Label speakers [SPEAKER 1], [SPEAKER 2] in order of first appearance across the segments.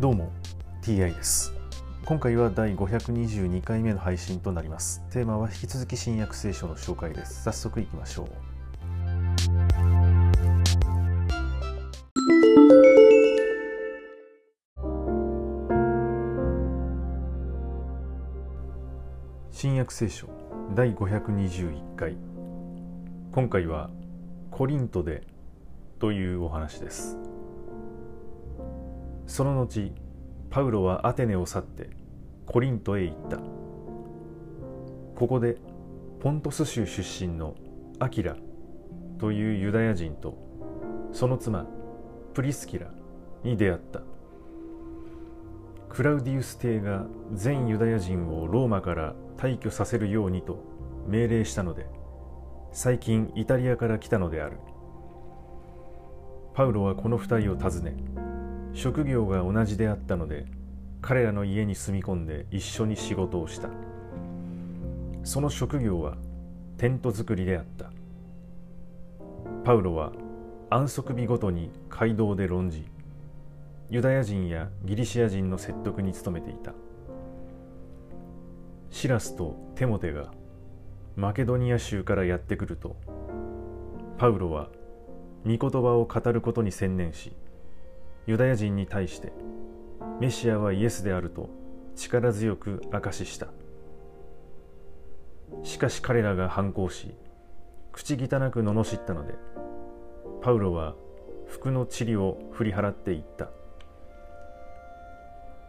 [SPEAKER 1] どうも TI です。今回は第522回目の配信となります。テーマは引き続き新約聖書の紹介です。早速いきましょう。新約聖書第521回。今回はコリントでというお話です。その後パウロはアテネを去ってコリントへ行った。ここでポントス州出身のアキラというユダヤ人とその妻プリスキラに出会った。クラウディウス帝が全ユダヤ人をローマから退去させるようにと命令したので最近イタリアから来たのである。パウロはこの二人を訪ね職業が同じであったので彼らの家に住み込んで一緒に仕事をした。その職業はテント作りであった。パウロは安息日ごとに街道で論じユダヤ人やギリシア人の説得に努めていた。シラスとテモテがマケドニア州からやってくるとパウロは御言葉を語ることに専念しユダヤ人に対してメシアはイエスであると力強く証しした。しかし彼らが反抗し口汚く罵ったのでパウロは服の塵を振り払っていった。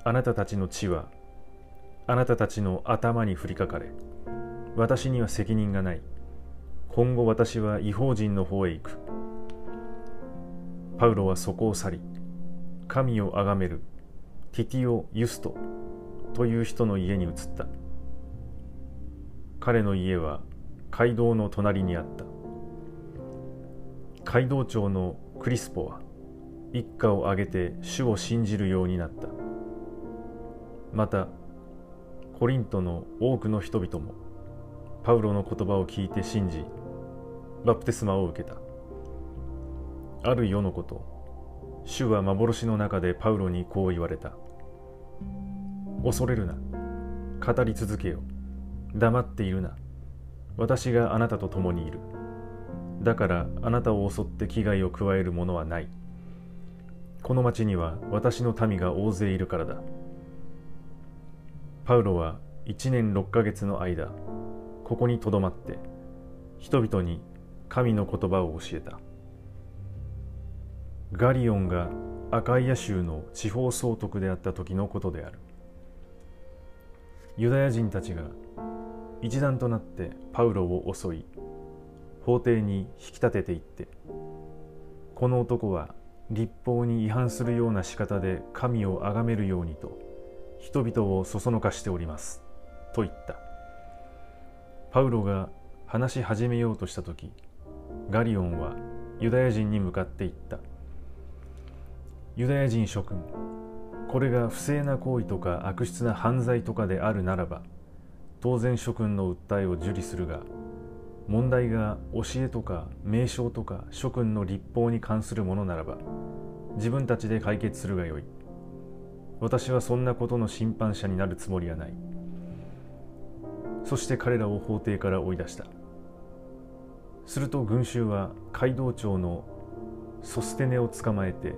[SPEAKER 1] あなたたちの血はあなたたちの頭に降りかかれ。私には責任がない。今後私は違法人の方へ行く。パウロはそこを去り神を崇めるティティオ・ユストという人の家に移った。彼の家は街道の隣にあった。街道長のクリスポは一家を挙げて主を信じるようになった。またコリントの多くの人々もパウロの言葉を聞いて信じバプテスマを受けた。ある世のこと主は幻の中でパウロにこう言われた。恐れるな。語り続けよ。黙っているな。私があなたと共にいる。だからあなたを襲って危害を加えるものはない。この町には私の民が大勢いるからだ。パウロは一年六ヶ月の間、ここにとどまって、人々に神の言葉を教えた。ガリオンがアカイア州の地方総督であった時のことである。ユダヤ人たちが一団となってパウロを襲い法廷に引き立てていってこの男は立法に違反するような仕方で神を崇めるようにと人々をそそのかしておりますと言った。パウロが話し始めようとした時ガリオンはユダヤ人に向かって言った「ユダヤ人諸君これが不正な行為とか悪質な犯罪とかであるならば当然諸君の訴えを受理するが問題が教えとか名称とか諸君の立法に関するものならば自分たちで解決するがよい。私はそんなことの審判者になるつもりはない。そして彼らを法廷から追い出した。すると群衆は街道長のソステネを捕まえて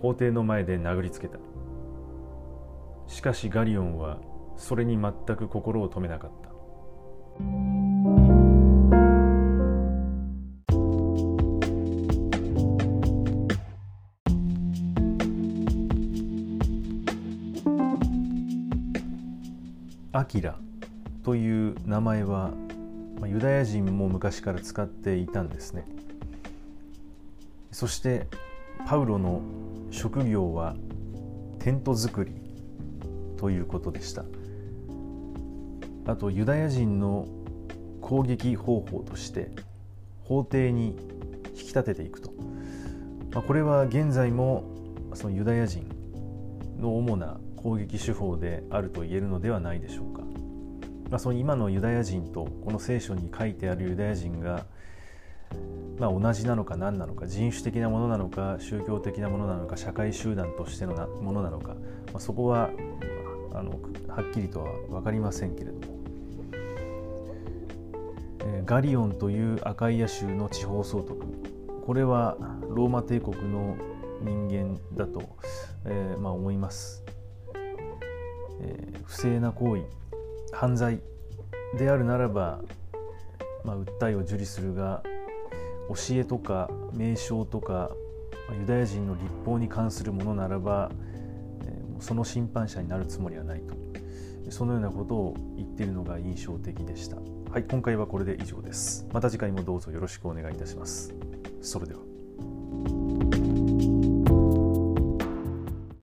[SPEAKER 1] 法廷の前で殴りつけた。しかしガリオンはそれに全く心を止めなかった。アキラという名前はユダヤ人も昔から使っていたんですね。そしてパウロの職業はテント作りということでした。あとユダヤ人の攻撃方法として法廷に引き立てていくと、まあ、これは現在もそのユダヤ人の主な攻撃手法であると言えるのではないでしょうか、まあ、その今のユダヤ人とこの聖書に書いてあるユダヤ人がまあ、同じなのか何なのか人種的なものなのか宗教的なものなのか社会集団としてのなものなのか、まあ、そこはあのはっきりとは分かりませんけれども、えー、ガリオンというアカイア州の地方総督。これはローマ帝国の人間だと、えーまあ、思います、えー、不正な行為犯罪であるならば、まあ、訴えを受理するが教えとか名称とかユダヤ人の立法に関するものならば、えー、その審判者になるつもりはないと。そのようなことを言っているのが印象的でした。はい今回はこれで以上です。また次回もどうぞよろしくお願いいたします。それでは。